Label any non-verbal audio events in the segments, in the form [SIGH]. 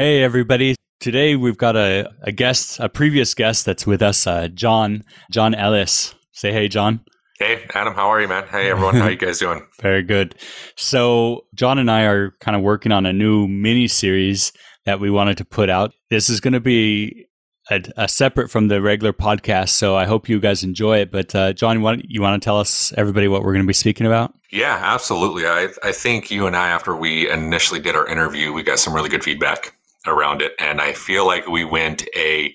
Hey, everybody. Today we've got a, a guest, a previous guest that's with us, uh, John, John Ellis. Say hey, John. Hey, Adam, how are you, man? Hey, everyone, how [LAUGHS] you guys doing? Very good. So, John and I are kind of working on a new mini series that we wanted to put out. This is going to be a, a, separate from the regular podcast, so I hope you guys enjoy it. But, uh, John, you want, you want to tell us, everybody, what we're going to be speaking about? Yeah, absolutely. I, I think you and I, after we initially did our interview, we got some really good feedback around it. And I feel like we went a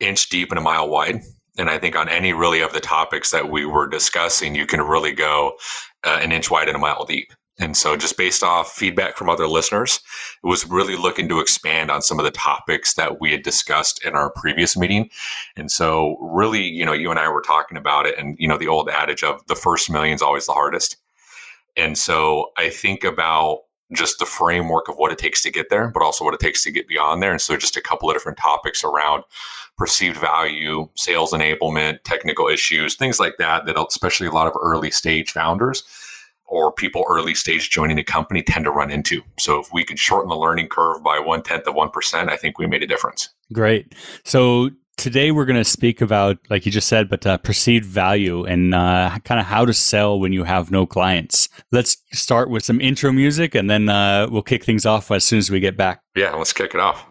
inch deep and a mile wide. And I think on any really of the topics that we were discussing, you can really go uh, an inch wide and a mile deep. And so, just based off feedback from other listeners, it was really looking to expand on some of the topics that we had discussed in our previous meeting. And so, really, you know, you and I were talking about it, and, you know, the old adage of the first million is always the hardest. And so, I think about just the framework of what it takes to get there, but also what it takes to get beyond there. And so, just a couple of different topics around perceived value, sales enablement, technical issues, things like that, that especially a lot of early stage founders or people early stage joining a company tend to run into. So, if we could shorten the learning curve by one tenth of 1%, I think we made a difference. Great. So, Today, we're going to speak about, like you just said, but uh, perceived value and uh, kind of how to sell when you have no clients. Let's start with some intro music and then uh, we'll kick things off as soon as we get back. Yeah, let's kick it off.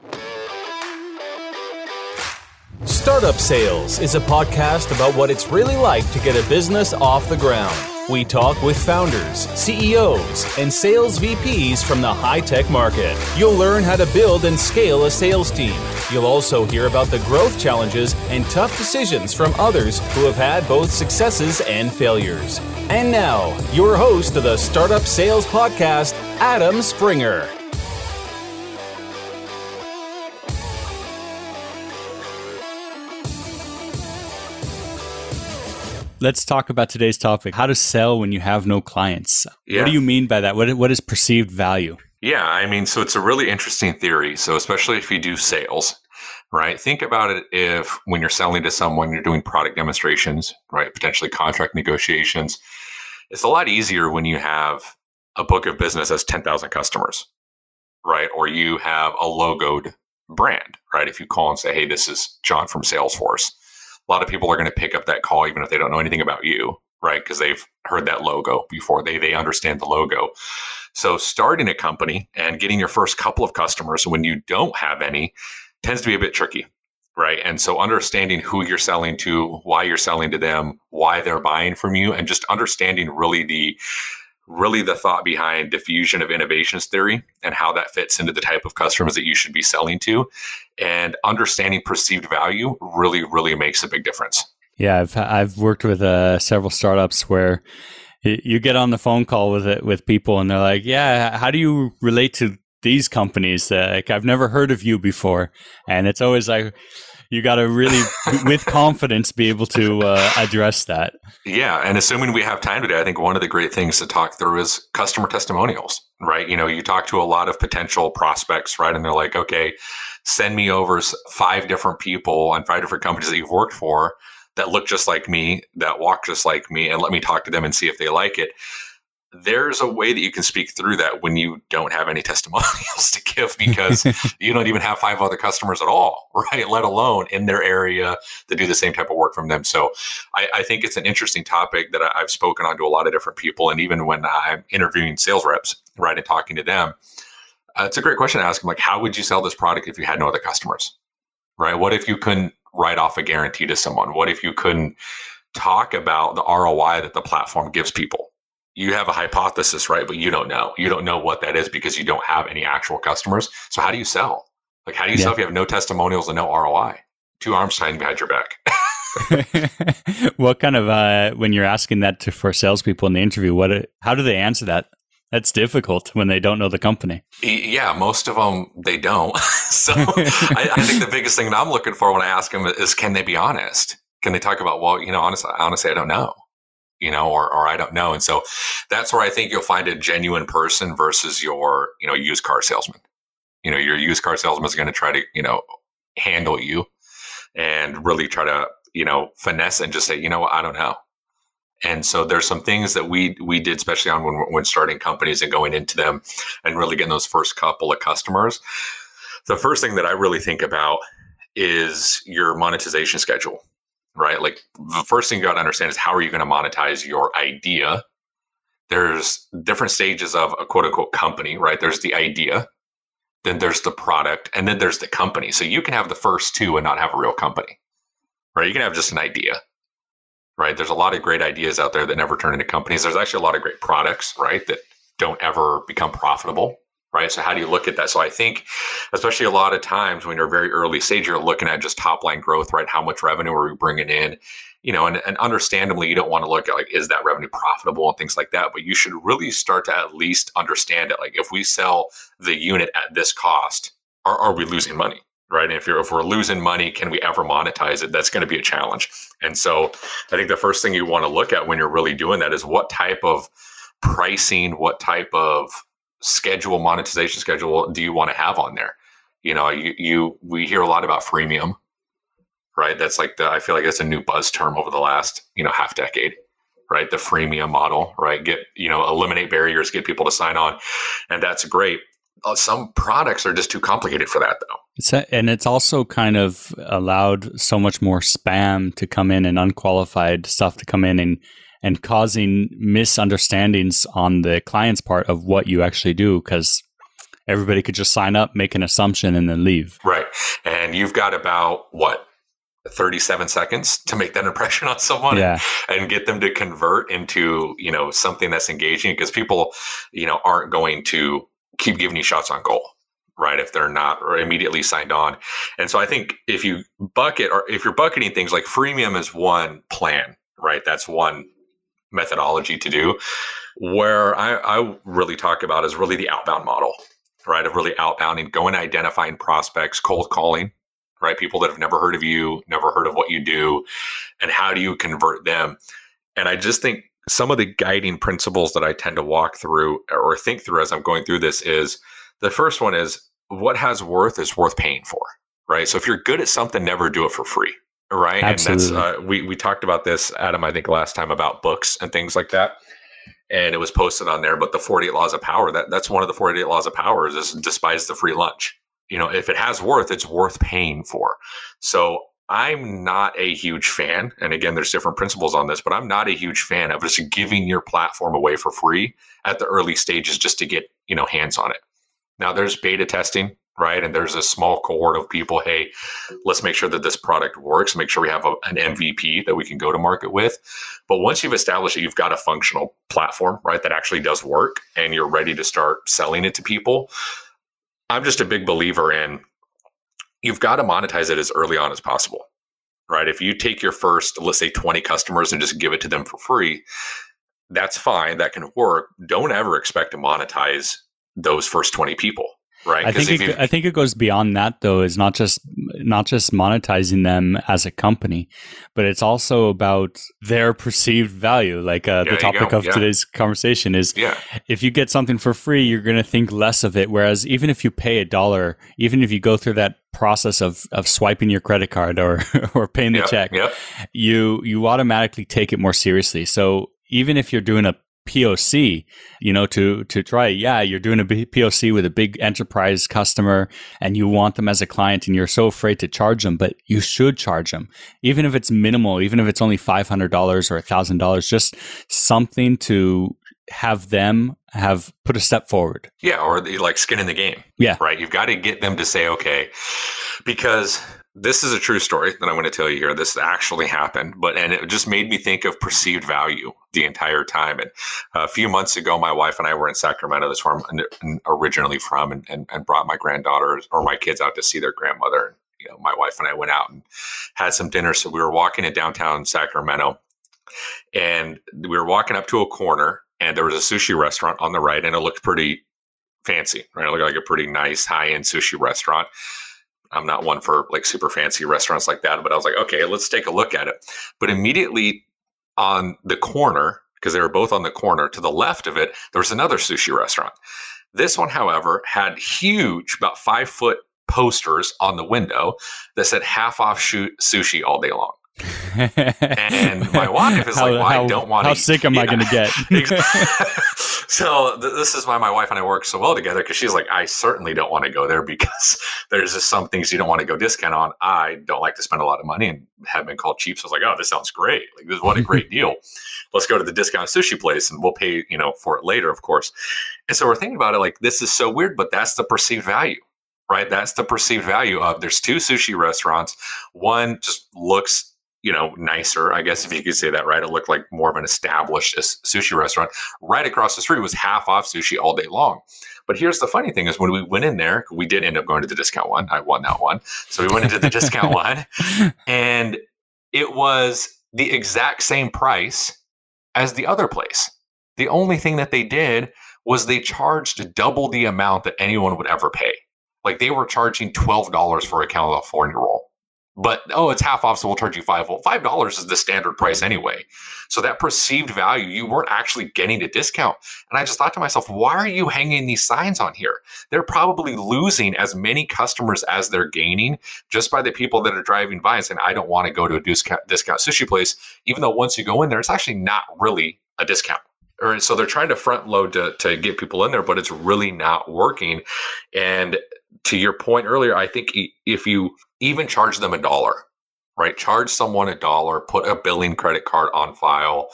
Startup Sales is a podcast about what it's really like to get a business off the ground. We talk with founders, CEOs, and sales VPs from the high tech market. You'll learn how to build and scale a sales team. You'll also hear about the growth challenges and tough decisions from others who have had both successes and failures. And now, your host of the Startup Sales Podcast, Adam Springer. Let's talk about today's topic how to sell when you have no clients. Yeah. What do you mean by that? What, what is perceived value? Yeah, I mean, so it's a really interesting theory. So, especially if you do sales, right? Think about it if when you're selling to someone, you're doing product demonstrations, right? Potentially contract negotiations. It's a lot easier when you have a book of business as 10,000 customers, right? Or you have a logoed brand, right? If you call and say, hey, this is John from Salesforce a lot of people are going to pick up that call even if they don't know anything about you right? Because they've heard that logo before. They they understand the logo. So starting a company and getting your first couple of customers when you don't have any tends to be a bit tricky right? And so understanding who you're selling to why you're selling to them why they're buying from you and just understanding really the really the thought behind diffusion of innovations theory and how that fits into the type of customers that you should be selling to. And understanding perceived value really really makes a big difference. Yeah i've i've worked with uh, several startups where you get on the phone call with it with people and they're like yeah how do you relate to these companies? Uh, like i've never heard of you before. And it's always like you got to really, with confidence, be able to uh, address that. Yeah, and assuming we have time today, I think one of the great things to talk through is customer testimonials. Right? You know, you talk to a lot of potential prospects, right, and they're like, okay, send me over five different people and five different companies that you've worked for that look just like me, that walk just like me, and let me talk to them and see if they like it there's a way that you can speak through that when you don't have any [LAUGHS] testimonials to give because [LAUGHS] you don't even have five other customers at all, [LAUGHS] right? Let alone in their area to do the same type of work from them. So I, I think it's an interesting topic that I, have spoken on to a lot of different people. And even when I'm interviewing sales reps, right, and talking to them, uh, it's a great question to ask them like, how would you sell this product if you had no other customers, right? What if you couldn't write off a guarantee to someone? What if you couldn't talk about the ROI that the platform gives people? You have a hypothesis, right? But you don't know. You don't know what that is because you don't have any actual customers. So how do you sell? Like, how do you yeah. sell if you have no testimonials and no ROI? Two arms tied behind your back. [LAUGHS] [LAUGHS] what kind of uh, when you're asking that to, for salespeople in the interview? What? How do they answer that? That's difficult when they don't know the company. Yeah, most of them they don't. [LAUGHS] so I, I, think the biggest thing that I'm looking for when I ask them is, can they be honest? Can they talk about? Well, you know, honestly, honestly, I don't know you know, or, or I don't know. And so that's where I think you'll find a genuine person versus your, you know, used car salesman. You know, your used car salesman is going to try to, you know, handle you and really try to, you know, finesse and just say, you know what, I don't know. And so there's some things that we we did, especially on when when starting companies and going into them and really getting those first couple of customers the first thing that I really think about is your monetization schedule, right? Like the first thing you got to understand is how are you going to monetize your idea? There's different stages of a quote unquote company, right? There's the idea, then there's the product, and then there's the company. So you can have the first two and not have a real company, right? You can have just an idea, right? There's a lot of great ideas out there that never turn into companies. There's actually a lot of great products, right? That don't ever become profitable right? So how do you look at that? So I think, especially a lot of times when you're very early stage, you're looking at just top line growth, right? How much revenue are we bringing in? You know, and, and understandably, you don't want to look at like, is that revenue profitable and things like that. But you should really start to at least understand it. Like, if we sell the unit at this cost, are, are we losing money? Right. And if you're if we're losing money, can we ever monetize it? That's going to be a challenge. And so I think the first thing you want to look at when you're really doing that is what type of pricing, what type of schedule monetization schedule do you want to have on there? You know you, you we hear a lot about freemium right? That's like the i feel like that's a new buzz term over the last you know half decade right? The freemium model right? Get you know eliminate barriers get people to sign on and that's great. Uh, some products are just too complicated for that though. It's a, and it's also kind of allowed so much more spam to come in and unqualified stuff to come in and and causing misunderstandings on the client's part of what you actually do because everybody could just sign up, make an assumption, and then leave. Right. And you've got about what? 37 seconds to make that [LAUGHS] impression on someone yeah. and, and get them to convert into you know something that's engaging because people you know aren't going to keep giving you shots on goal right if they're not or immediately signed on and so i think if you bucket or if you're bucketing things like freemium is one plan right that's one methodology to do. Where I, I really talk about is really the outbound model, right? Of really outbounding, going identifying prospects, cold calling, right? People that have never heard of you, never heard of what you do, and how do you convert them? And I just think some of the guiding principles that I tend to walk through or think through as I'm going through this is the first one is what has worth is worth paying for, right? So if you're good at something, never do it for free right? Absolutely. And that's uh, we we talked about this, Adam. I think last time about books and things like that, and it was posted on there. But the Forty Eight Laws of Power that that's one of the Forty Eight Laws of Power is despise the free lunch. You know, if it has worth, it's worth paying for. So I'm not a huge fan, and again, there's different principles on this, but I'm not a huge fan of just giving your platform away for free at the early stages just to get you know hands on it. Now, there's beta testing right? And there's a small cohort of people, hey, let's make sure that this product works, make sure we have a, an MVP that we can go to market with. But once you've established that you've got a functional platform, right, that actually does work and you're ready to start selling it to people, I'm just a big believer in you've got to monetize it as early on as possible. Right. If you take your first, let's say 20 customers and just give it to them for free, that's fine. That can work. Don't ever expect to monetize those first 20 people right? I think it, I think it goes beyond that though. Is not just not just monetizing them as a company, but it's also about their perceived value. Like uh, the topic of yeah. today's conversation is, yeah. if you get something for free, you're going to think less of it. Whereas even if you pay a dollar, even if you go through that process of of swiping your credit card or [LAUGHS] or paying the check, you you automatically take it more seriously. So even if you're doing a POC, you know, to to try. Yeah, you're doing a POC with a big enterprise customer, and you want them as a client, and you're so afraid to charge them, but you should charge them, even if it's minimal, even if it's only five hundred dollars or a thousand dollars, just something to have them have put a step forward. Yeah, or like skin in the game. Yeah, right. You've got to get them to say okay, because this is a true story that I'm going to tell you here. This actually happened, but and it just made me think of perceived value the entire time. And uh, a few months ago, my wife and I were in Sacramento. That's where I'm originally from, and, and, and brought my granddaughters or my kids out to see their grandmother. And you know, my wife and I went out and had some dinner. So we were walking in downtown Sacramento, and we were walking up to a corner, and there was a sushi restaurant on the right, and it looked pretty fancy. Right, it looked like a pretty nice high end sushi restaurant I'm not one for like super fancy restaurants like that, but I was like, okay, let's take a look at it. But immediately on the corner, because they were both on the corner to the left of it, there was another sushi restaurant. This one, however, had huge, about five foot posters on the window that said half off shoot sushi all day long. And my wife is [LAUGHS] how, like, well, how, I don't want How to. sick am I going to get? [LAUGHS] [LAUGHS] so th- this is why my wife and I work so well together because she's like, I certainly don't want to go there because there's just some things you don't want to go discount on. I don't like to spend a lot of money and have been called cheap. So I was like, oh, this sounds great. Like this, what a great deal. Let's go to the discount sushi place and we'll pay, you know, for it later, of course. And so we're thinking about it like this is so weird, but that's the perceived value right? That's the perceived value of there's two sushi restaurants. One just looks, you know, nicer, I guess if you could say that, right? It looked like more of an established sushi restaurant. Right across the street was half off sushi all day long. But here's the funny thing is when we went in there, we did end up going to the discount one. I won that one. So we went into the discount [LAUGHS] one and it was the exact same price as the other place. The only thing that they did was they charged double the amount that anyone would ever pay. Like they were charging twelve dollars for a California roll, but oh, it's half off, so we'll charge you five. Well, five dollars is the standard price anyway. So that perceived value, you weren't actually getting a discount. And I just thought to myself, why are you hanging these signs on here? They're probably losing as many customers as they're gaining just by the people that are driving by and saying, I don't want to go to a discount, sushi place, even though once you go in there, it's actually not really a discount or so they're trying to front load to, to get people in there but it's really not working and to your point earlier, I think if you even charge them a dollar, right? Charge someone a dollar, put a billing credit card on file,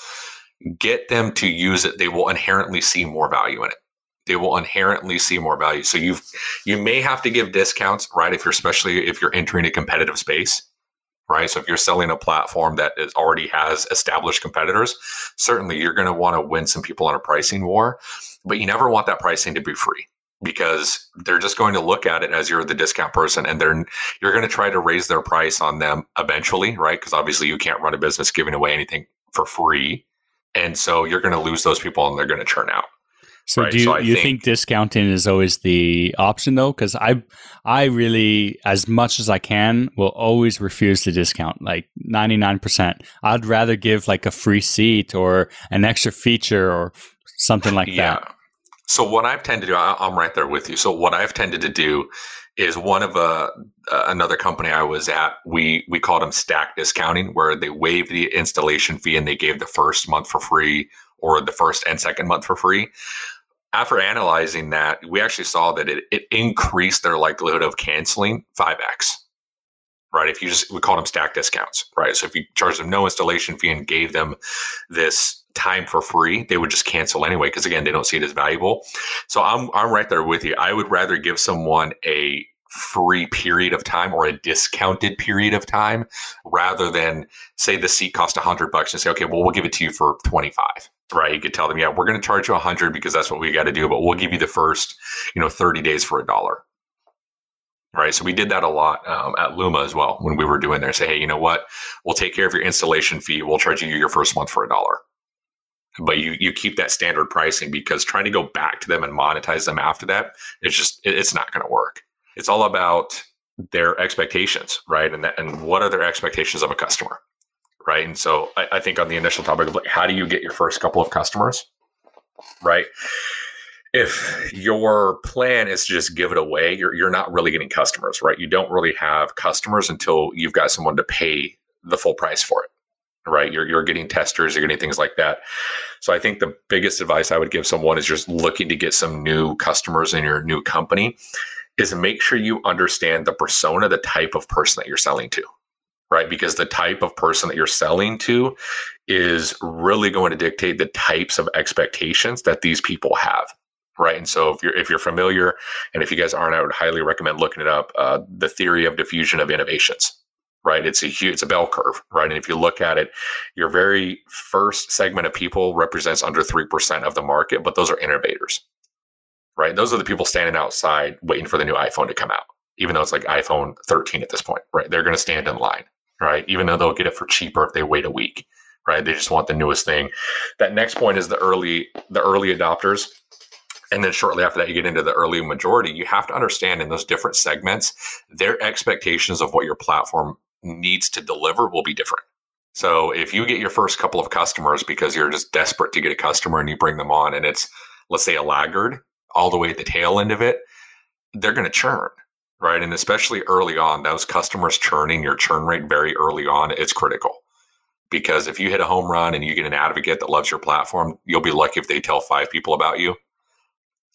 get them to use it, they will inherently see more value in it. They will inherently see more value. So you've you may have to give discounts, right? If you're especially if you're entering a competitive space, right? So if you're selling a platform that is already has established competitors, certainly you're going to want to win some people on a pricing war, but you never want that pricing to be free because they're just going to look at it as you're the discount person and they're you're going to try to raise their price on them eventually right? Because obviously you can't run a business giving away anything for free. And so you're going to lose those people and they're going to churn out. So right? do you, so you think, think, discounting is always the option though? Because i i really as much as i can will always refuse to discount like 99% i'd rather give like a free seat or an extra feature or something like yeah. that so what I've tended to do, I, am right there with you. So what I've tended to do is one of a uh, uh, another company I was at, we we called them stack discounting, where they waived the installation fee and they gave the first month for free or the first and second month for free. After analyzing that, we actually saw that it, it increased their likelihood of canceling 5x right? If you just, we call them stack discounts, right? So if you charge them no installation fee and gave them this time for free, they would just cancel anyway because again, they don't see it as valuable. So I'm I'm right there with you. I would rather give someone a free period of time or a discounted period of time rather than say the seat cost 100 bucks and say okay well we'll give it to you for 25 right? You could tell them yeah we're going to charge you 100 because that's what we got to do but we'll give you the first you know 30 days for a dollar. Right? So we did that a lot um, at luma as well when we were doing there. Say hey you know what? We'll take care of your installation fee. We'll charge you your first month for a dollar but you you keep that standard pricing because trying to go back to them and monetize them after that it's just it's not going to work. It's all about their expectations right? And that, and what are their expectations of a customer right? And so I, I think on the initial topic of like how do you get your first couple of customers right? If your plan is to just give it away you're, you're not really getting customers right? You don't really have customers until you've got someone to pay the full price for it right? You're, you're getting testers, you're getting things like that. So I think the biggest advice I would give someone is just looking to get some new customers in your new company is make sure you understand the persona, the type of person that you're selling to, right? Because the type of person that you're selling to is really going to dictate the types of expectations that these people have. Right. And so if you're if you're familiar and if you guys aren't, I would highly recommend looking it up. Uh, the theory of diffusion of innovations right? It's a huge, it's a bell curve, right? And if you look at it, your very first segment of people represents under 3% of the market, but those are innovators, right? Those are the people standing outside waiting for the new iPhone to come out, even though it's like iPhone 13 at this point, right? They're going to stand in line, right? Even though they'll get it for cheaper if they wait a week, right? They just want the newest thing. That next point is the early, the early adopters. And then shortly after that, you get into the early majority. You have to understand in those different segments, their expectations of what your platform needs to deliver will be different. So if you get your first couple of customers because you're just desperate to get a customer and you bring them on and it's let's say a laggard all the way at the tail end of it, they're going to churn, right? And especially early on, those customers churning your churn rate very early on, it's critical. Because if you hit a home run and you get an advocate that loves your platform, you'll be lucky if they tell five people about you.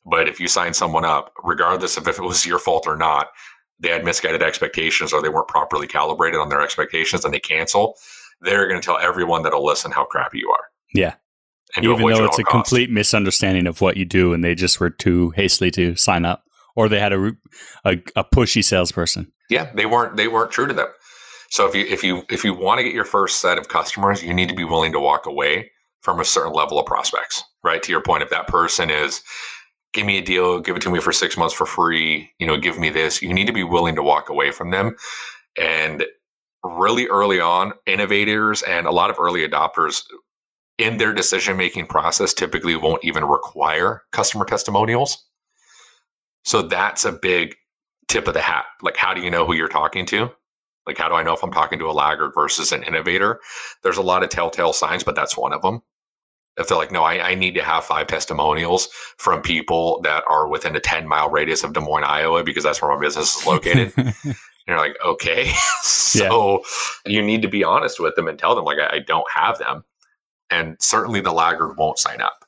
But if you sign someone up, regardless of if it was your fault or not, they had misguided expectations or they weren't properly calibrated on their expectations and they cancel, they're going to tell everyone that'll listen how crappy you are. Yeah. And Even though it's a cost. complete misunderstanding of what you do and they just were too hastily to sign up or they had a, a, a pushy salesperson. Yeah, they weren't they weren't true to them. So if you if you if you want to get your first set of customers, you need to be willing to walk away from a certain level of prospects. Right to your point, if that person is give me a deal, give it to me for six months for free, you know, give me this. You need to be willing to walk away from them. And really early on, innovators and a lot of early adopters in their decision making process typically won't even require customer testimonials. So that's a big tip of the hat. Like, how do you know who you're talking to? Like, how do I know if I'm talking to a laggard versus an innovator? There's a lot of telltale signs, but that's one of them if they're like, no, I, I, need to have five testimonials from people that are within a 10 mile radius of Des Moines, Iowa, because that's where my business is located. [LAUGHS] and you're like, okay. [LAUGHS] so yeah. you need to be honest with them and tell them, like, I, I don't have them. And certainly the laggard won't sign up.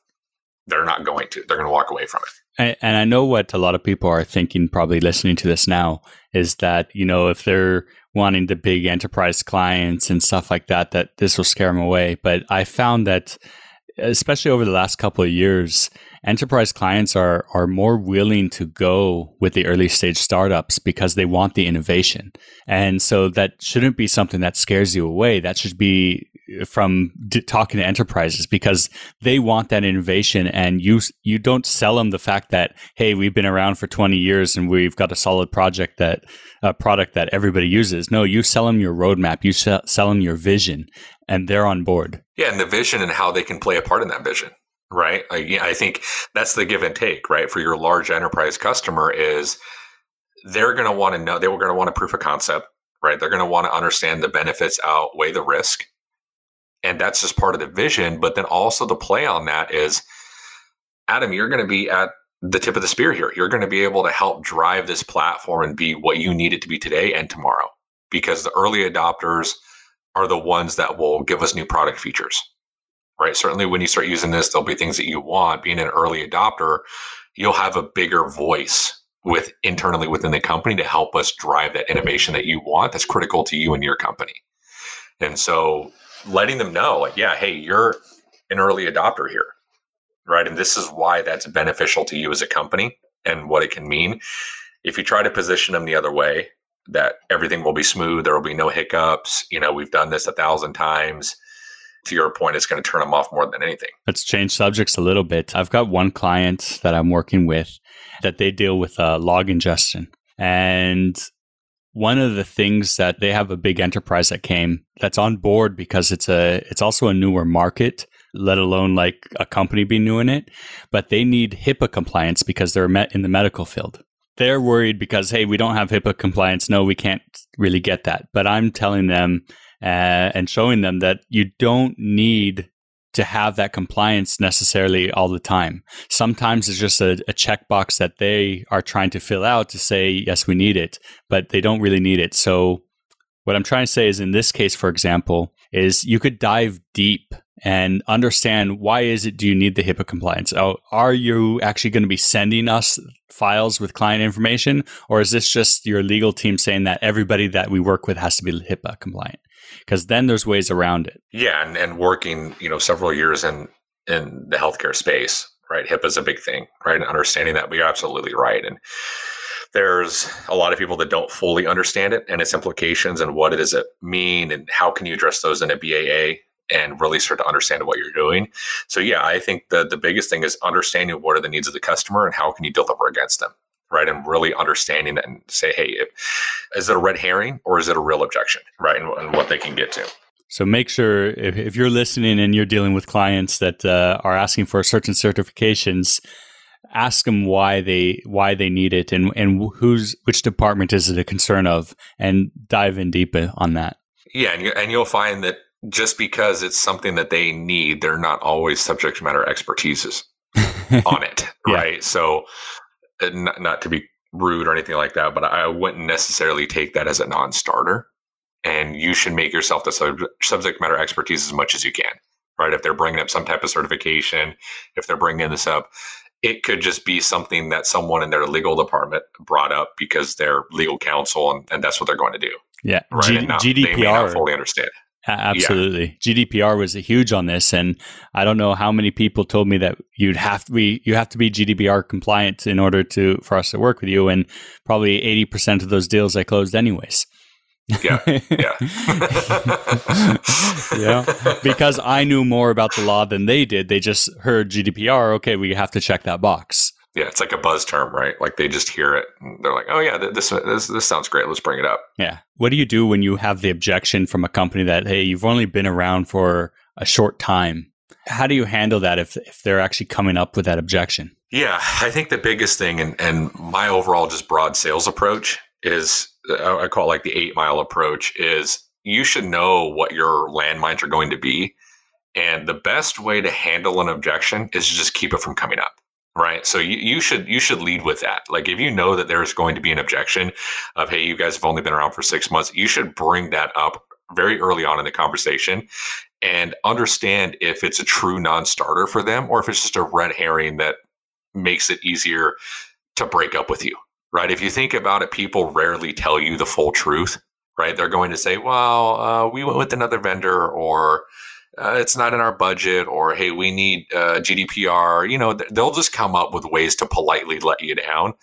They're not going to. They're going to walk away from it. And, and I know what a lot of people are thinking, probably listening to this now, is that, you know, if they're wanting the big enterprise clients and stuff like that, that this will scare them away. But I found that especially over the last couple of years, enterprise clients are are more willing to go with the early stage startups because they want the innovation. And so that shouldn't be something that scares you away. That should be uh, from d- talking to enterprises because they want that innovation and you you don't sell them the fact that hey we've been around for 20 years and we've got a solid project that a product that everybody uses no you sell them your roadmap you sell, sell them your vision and they're on board. Yeah, and the vision and how they can play a part in that vision, right? Yeah, I think that's the give and take, right? For your large enterprise customer is they're going to want to know, they were going to want a proof of concept, right? They're going to want to understand the benefits outweigh the risk. And that's just part of the vision. But then also the play on that is, Adam, you're going to be at the tip of the spear here. You're going to be able to help drive this platform and be what you need it to be today and tomorrow because the early adopters – are the ones that will give us new product features, right? Certainly, when you start using this, there'll be things that you want. Being an early adopter, you'll have a bigger voice with internally within the company to help us drive that innovation that you want that's critical to you and your company. And so, letting them know, like, yeah, hey, you're an early adopter here, right? And this is why that's beneficial to you as a company and what it can mean. If you try to position them the other way, that everything will be smooth. There will be no hiccups. You know, we've done this a thousand times. To your point, it's going to turn them off more than anything. Let's change subjects a little bit. I've got one client that I'm working with that they deal with uh, log ingestion. And one of the things that they have a big enterprise that came that's on board because it's a it's also a newer market let alone like a company be new in it but they need HIPAA compliance because they're met in the medical field they're worried because hey, we don't have HIPAA compliance. No, we can't really get that. But I'm telling them uh, and showing them that you don't need to have that compliance necessarily all the time. Sometimes it's just a, a checkbox that they are trying to fill out to say yes, we need it, but they don't really need it. So what I'm trying to say is in this case, for example, is you could dive deep and understand why is it do you need the HIPAA compliance? Oh, are you actually going to be sending us files with client information, or is this just your legal team saying that everybody that we work with has to be HIPAA compliant? Because then there's ways around it. Yeah, and, and working you know several years in in the healthcare space, right? HIPAA is a big thing, right? And understanding that, but you're absolutely right, and there's a lot of people that don't fully understand it and its implications and what it does it mean and how can you address those in a BAA and really start to understand what you're doing. So yeah, I think the the biggest thing is understanding what are the needs of the customer and how can you deliver against them, right? And really understanding that and say, hey, if, is it a red herring or is it a real objection, right? And, and what they can get to. So make sure if, if you're listening and you're dealing with clients that uh, are asking for certain certifications, ask them why they why they need it and and who's which department is it a concern of, and dive in deep on that. Yeah, and, you, and you'll find that just because it's something that they need, they're not always subject matter expertises [LAUGHS] on it, yeah. right? So, uh, not, not, to be rude or anything like that, but I wouldn't necessarily take that as a non starter. And you should make yourself the sub- subject matter expertise as much as you can, right? If they're bringing up some type of certification, if they're bringing this up, it could just be something that someone in their legal department brought up because they're legal counsel and, and that's what they're going to do. Yeah. Right. G- and not, GDPR. They may not fully understand. Absolutely. Yeah. GDPR was huge on this and I don't know how many people told me that you'd have to be you have to be GDPR compliant in order to for us to work with you and probably 80% of those deals I closed anyways. Yeah. Yeah. [LAUGHS] yeah. Because I knew more about the law than they did. They just heard GDPR, okay, we have to check that box. Yeah, it's like a buzz term, right? Like they just hear it and they're like, "Oh yeah, this this this sounds great. Let's bring it up." Yeah. What do you do when you have the objection from a company that hey, you've only been around for a short time? How do you handle that if if they're actually coming up with that objection? Yeah, I think the biggest thing and and my overall just broad sales approach is I call it like the 8 mile approach is you should know what your landmines are going to be and the best way to handle an objection is to just keep it from coming up right? So you, you should you should lead with that. Like if you know that there's going to be an objection of hey you guys have only been around for six months you should bring that up very early on in the conversation and understand if it's a true non-starter for them or if it's just a red herring that makes it easier to break up with you right? If you think about it people rarely tell you the full truth right? They're going to say well uh, we went with another vendor or uh, it's not in our budget or hey we need uh, gdpr you know they'll just come up with ways to politely let you down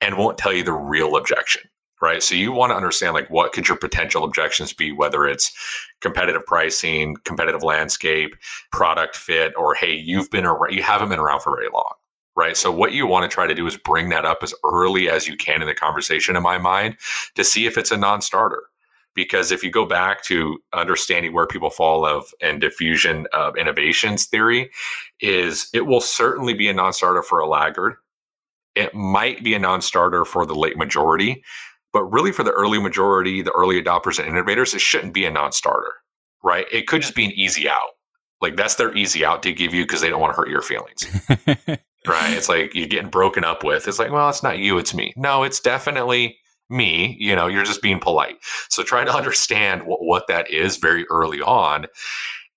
and won't tell you the real objection right? So you want to understand like what could your potential objections be whether it's competitive pricing competitive landscape product fit or hey you've been around you haven't been around for very long right? So what you want to try to do is bring that up as early as you can in the conversation in my mind to see if it's a non-starter because if you go back to understanding where people fall of and diffusion of innovations theory is it will certainly be a non-starter for a laggard. It might be a non-starter for the late majority but really for the early majority the early adopters and innovators it shouldn't be a non-starter right? It could just be an easy out. Like that's their easy out to give you because they don't want to hurt your feelings. [LAUGHS] Right? It's like you're getting broken up with. It's like well it's not you it's me. No it's definitely me, you know, you're just being polite. So try to understand what, what that is very early on.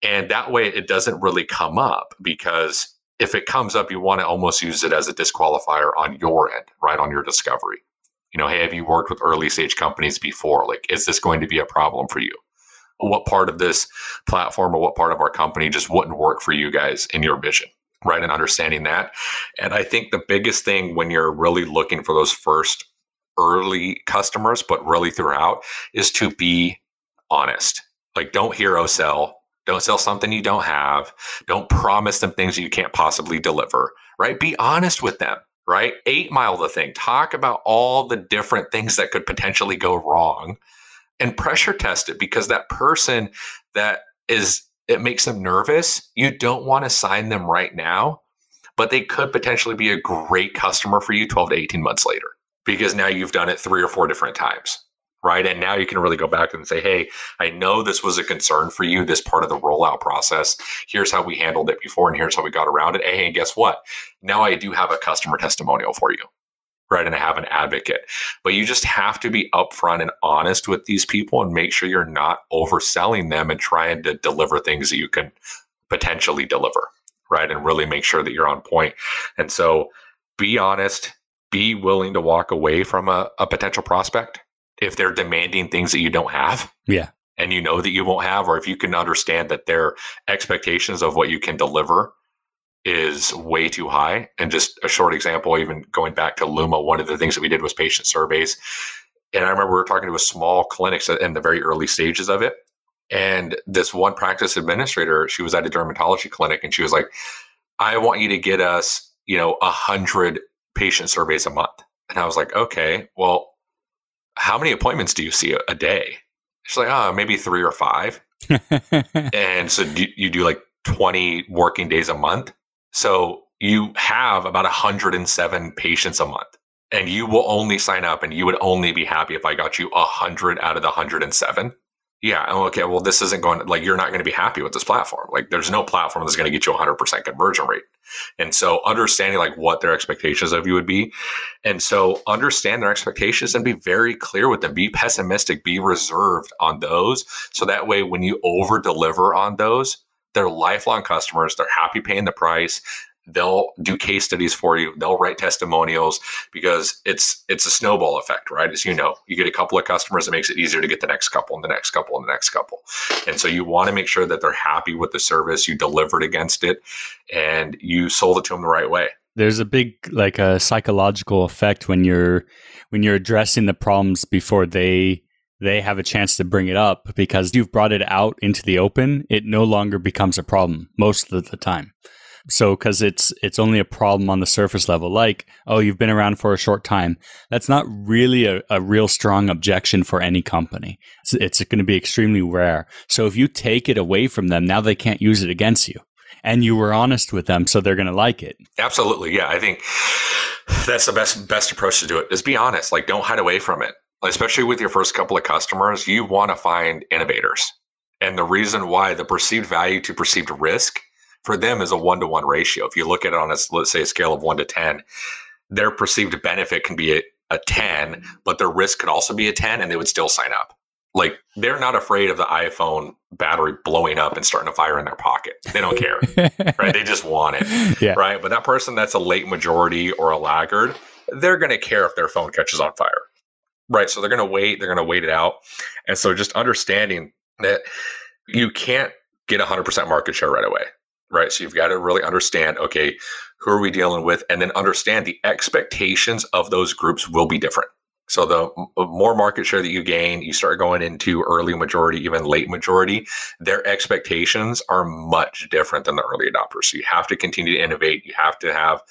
And that way it doesn't really come up because if it comes up, you want to almost use it as a disqualifier on your end, right? On your discovery. You know, hey, have you worked with early stage companies before? Like, is this going to be a problem for you? What part of this platform or what part of our company just wouldn't work for you guys in your vision? Right. And understanding that. And I think the biggest thing when you're really looking for those first early customers, but really throughout, is to be honest. Like, don't hero sell. Don't sell something you don't have. Don't promise them things you can't possibly deliver, right? Be honest with them, right? Eight mile the thing. Talk about all the different things that could potentially go wrong and pressure test it because that person that is, it makes them nervous. You don't want to sign them right now, but they could potentially be a great customer for you 12 to 18 months later because now you've done it three or four different times right? And now you can really go back and say hey i know this was a concern for you this part of the rollout process. Here's how we handled it before and here's how we got around it. Hey and guess what? Now i do have a customer testimonial for you right? And i have an advocate. But you just have to be upfront and honest with these people and make sure you're not overselling them and trying to deliver things that you can potentially deliver right? And really make sure that you're on point. And so be honest be willing to walk away from a, a potential prospect if they're demanding things that you don't have. Yeah. And you know that you won't have, or if you can understand that their expectations of what you can deliver is way too high. And just a short example, even going back to Luma, one of the things that we did was patient surveys. And I remember we were talking to a small clinic in the very early stages of it. And this one practice administrator, she was at a dermatology clinic and she was like, I want you to get us, you know, a hundred patient surveys a month. And I was like, okay, well, how many appointments do you see a, a day? She's like, oh, maybe three or five. [LAUGHS] and so do, you do like 20 working days a month. So you have about 107 patients a month. And you will only sign up and you would only be happy if I got you 100 out of the 107. Yeah. Okay. Well, this isn't going to, like, you're not going to be happy with this platform. Like, there's no platform that's going to get you 100% conversion rate And so understanding like what their expectations of you would be. And so understand their expectations and be very clear with them. Be pessimistic, be reserved on those. So that way when you over deliver on those, they're lifelong customers. They're happy paying the price they'll do case studies for you. They'll write testimonials because it's it's a snowball effect right? As you know you get a couple of customers it makes it easier to get the next couple and the next couple and the next couple. And so you want to make sure that they're happy with the service you delivered against it and you sold it to them the right way. There's a big like a psychological effect when you're when you're addressing the problems before they they have a chance to bring it up because you've brought it out into the open it no longer becomes a problem most of the time so because it's it's only a problem on the surface level, like oh you've been around for a short time, that's not really a, a real strong objection for any company. It's, it's going to be extremely rare. So if you take it away from them, now they can't use it against you, and you were honest with them, so they're going to like it. Absolutely, yeah. I think that's the best best approach to do it. Is be honest. Like don't hide away from it. Especially with your first couple of customers, you want to find innovators. And the reason why the perceived value to perceived risk for them is a one to one ratio. If you look at it on a, let's say, a scale of one to 10, their perceived benefit can be a, a 10, but their risk could also be a 10 and they would still sign up. Like they're not afraid of the iPhone battery blowing up and starting to fire in their pocket. They don't care, [LAUGHS] right? They just want it, yeah. right? But that person that's a late majority or a laggard, they're going to care if their phone catches on fire, right? So they're going to wait. They're going to wait it out, and so just understanding that you can't get 100% market share right away right? So you've got to really understand, okay, who are we dealing with? And then understand the expectations of those groups will be different. So the more market share that you gain, you start going into early majority, even late majority, their expectations are much different than the early adopters. So you have to continue to innovate. You have to have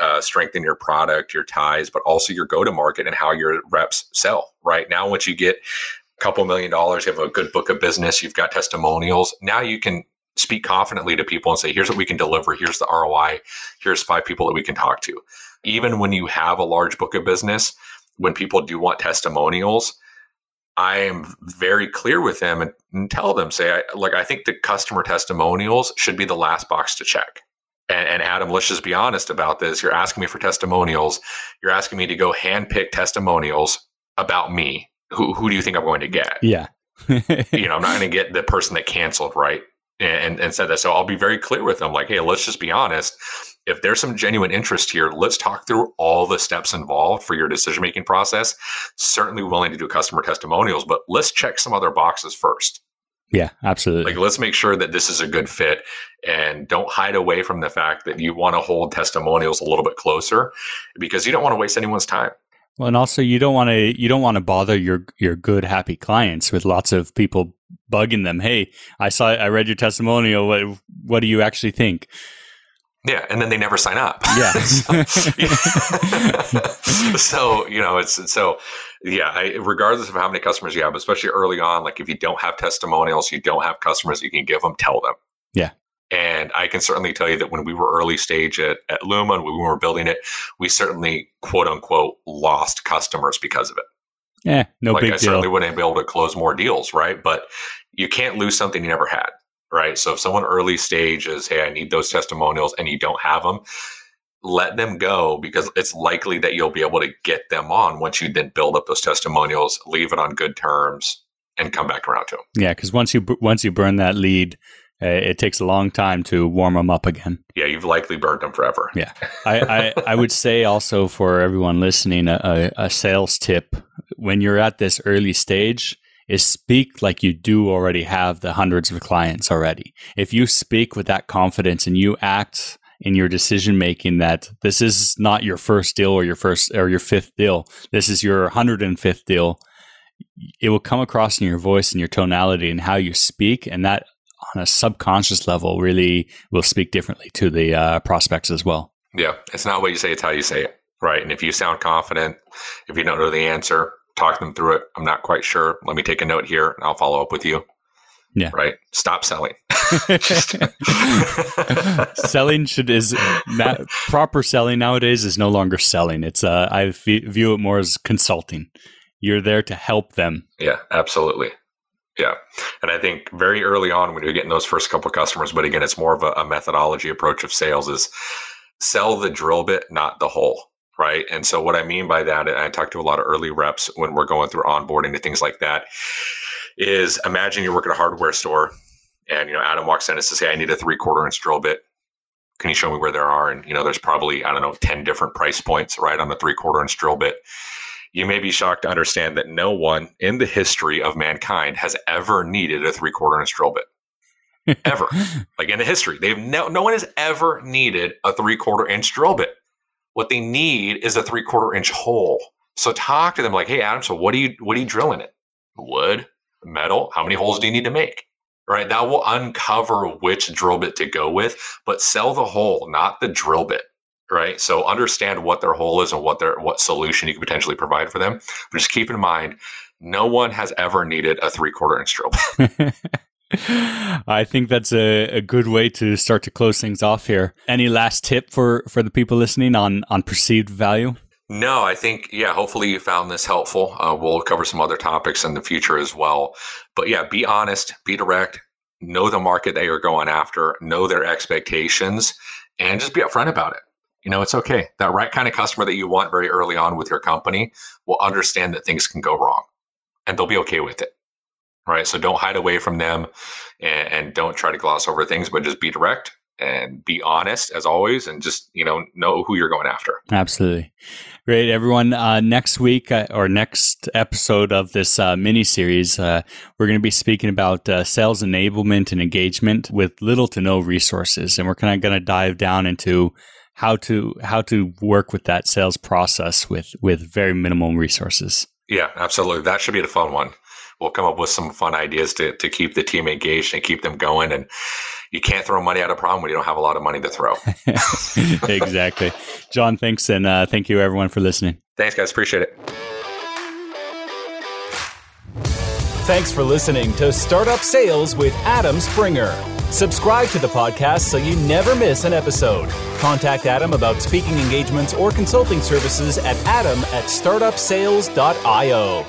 uh, strengthen your product, your ties, but also your go to market and how your reps sell. Right now, once you get a couple million dollars, you have a good book of business, you've got testimonials. Now you can speak confidently to people and say, here's what we can deliver. Here's the ROI. Here's five people that we can talk to. Even when you have a large book of business, when people do want testimonials, I am very clear with them and, and tell them, say, I, like, I think the customer testimonials should be the last box to check. And, and, Adam, let's just be honest about this. You're asking me for testimonials. You're asking me to go handpick testimonials about me. Who, who do you think I'm going to get? Yeah. [LAUGHS] you know, I'm not going to get the person that canceled, right? And, and said that. So I'll be very clear with them like, hey, let's just be honest. If there's some genuine interest here, let's talk through all the steps involved for your decision making process. Certainly willing to do customer testimonials, but let's check some other boxes first. Yeah, absolutely. Like, let's make sure that this is a good fit and don't hide away from the fact that you want to hold testimonials a little bit closer because you don't want to waste anyone's time. Well, and also you don't want to you don't want to bother your your good happy clients with lots of people bugging them. Hey, I saw I read your testimonial. What what do you actually think? Yeah, and then they never sign up. [LAUGHS] Yeah. [LAUGHS] [LAUGHS] so, you know, it's so yeah. I, regardless of how many customers you have, especially early on, like if you don't have testimonials, you don't have customers you can give them, tell them. Yeah. And I can certainly tell you that when we were early stage at, at Luma, when we were building it, we certainly quote unquote lost customers because of it. Yeah, no like big I deal. certainly wouldn't be able to close more deals, right? But you can't lose something you never had, right? So if someone early stage is, hey, I need those testimonials, and you don't have them, let them go because it's likely that you'll be able to get them on once you then build up those testimonials, leave it on good terms, and come back around to them. Yeah, because once you once you burn that lead, Eh, it takes a long time to warm them up again. Yeah, you've likely burned them forever. Yeah, I, I, I would say also for everyone listening, a, a sales tip when you're at this early stage is speak like you do already have the hundreds of clients already. If you speak with that confidence and you act in your decision making that this is not your first deal or your first or your fifth deal, this is your 105th deal, it will come across in your voice and your tonality and how you speak and that on a subconscious level really will speak differently to the uh, prospects as well. Yeah, it's not what you say; it's how you say it, right? And if you sound confident, if you don't know the answer, talk them through it. I'm not quite sure. Let me take a note here, and I'll follow up with you. Yeah. Right. Stop selling. [LAUGHS] [LAUGHS] selling should is not, proper selling nowadays is no longer selling. It's uh, I view it more as consulting. You're there to help them. Yeah, absolutely. Yeah. And I think very early on when you're getting those first couple customers, but again, it's more of a, a methodology approach of sales is sell the drill bit, not the hole. Right. And so what I mean by that, I talk to a lot of early reps when we're going through onboarding and things like that, is imagine you're working at a hardware store and you know Adam walks in and says, Hey, I need a three quarter inch drill bit. Can you show me where there are? And you know, there's probably, I don't know, 10 different price points, right, on the three quarter inch drill bit you may be shocked to understand that no one in the history of mankind has ever needed a three quarter inch drill bit. ever. [LAUGHS] like in the history. They've no, no one has ever needed a three quarter inch drill bit. What they need is a three quarter inch hole. So talk to them like, hey Adam, so what do you what are you drilling it? Wood, metal, how many holes do you need to make? Right. That will uncover which drill bit to go with, but sell the hole, not the drill bit right? So understand what their hole is and what their what solution you could potentially provide for them. But just keep in mind, no one has ever needed a three quarter inch drill. [LAUGHS] [LAUGHS] I think that's a, a good way to start to close things off here. Any last tip for for the people listening on on perceived value? No, I think yeah. Hopefully you found this helpful. Uh, we'll cover some other topics in the future as well. But yeah, be honest, be direct, know the market that you're going after, know their expectations, and just be upfront about it you know, it's okay. That right kind of customer that you want very early on with your company will understand that things can go wrong and they'll be okay with it. Right. So don't hide away from them and, and don't try to gloss over things, but just be direct and be honest as always and just you know know who you're going after absolutely great everyone uh, next week uh, or next episode of this uh, mini series uh, we're going to be speaking about uh, sales enablement and engagement with little to no resources and we're kind of going to dive down into how to how to work with that sales process with with very minimal resources. Yeah, absolutely. That should be the fun one. We'll come up with some fun ideas to, to keep the team engaged and keep them going. And you can't throw money at a problem when you don't have a lot of money to throw. [LAUGHS] [LAUGHS] exactly. John, thanks. And uh, thank you, everyone, for listening. Thanks, guys. Appreciate it. Thanks for listening to Startup Sales with Adam Springer. Subscribe to the podcast so you never miss an episode. Contact Adam about speaking engagements or consulting services at adam at startupsales.io.